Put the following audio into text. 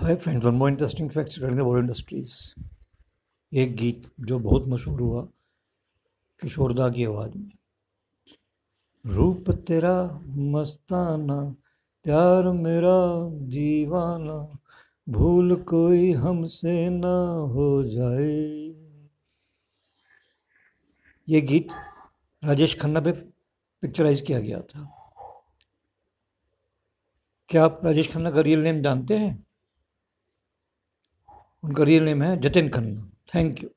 Hi friends one more interesting facts regarding the Bollywood industries एक गीत जो बहुत मशहूर हुआ किशोरदा की आवाज़ में। रूप तेरा मस्ताना, प्यार मेरा दीवाना, भूल कोई हमसे ना हो जाए। ये गीत राजेश खन्ना पे पिक्चराइज किया गया था। क्या आप राजेश खन्ना का रियल नेम जानते हैं? उनका रियल नेम है जतिन खन्ना। Thank you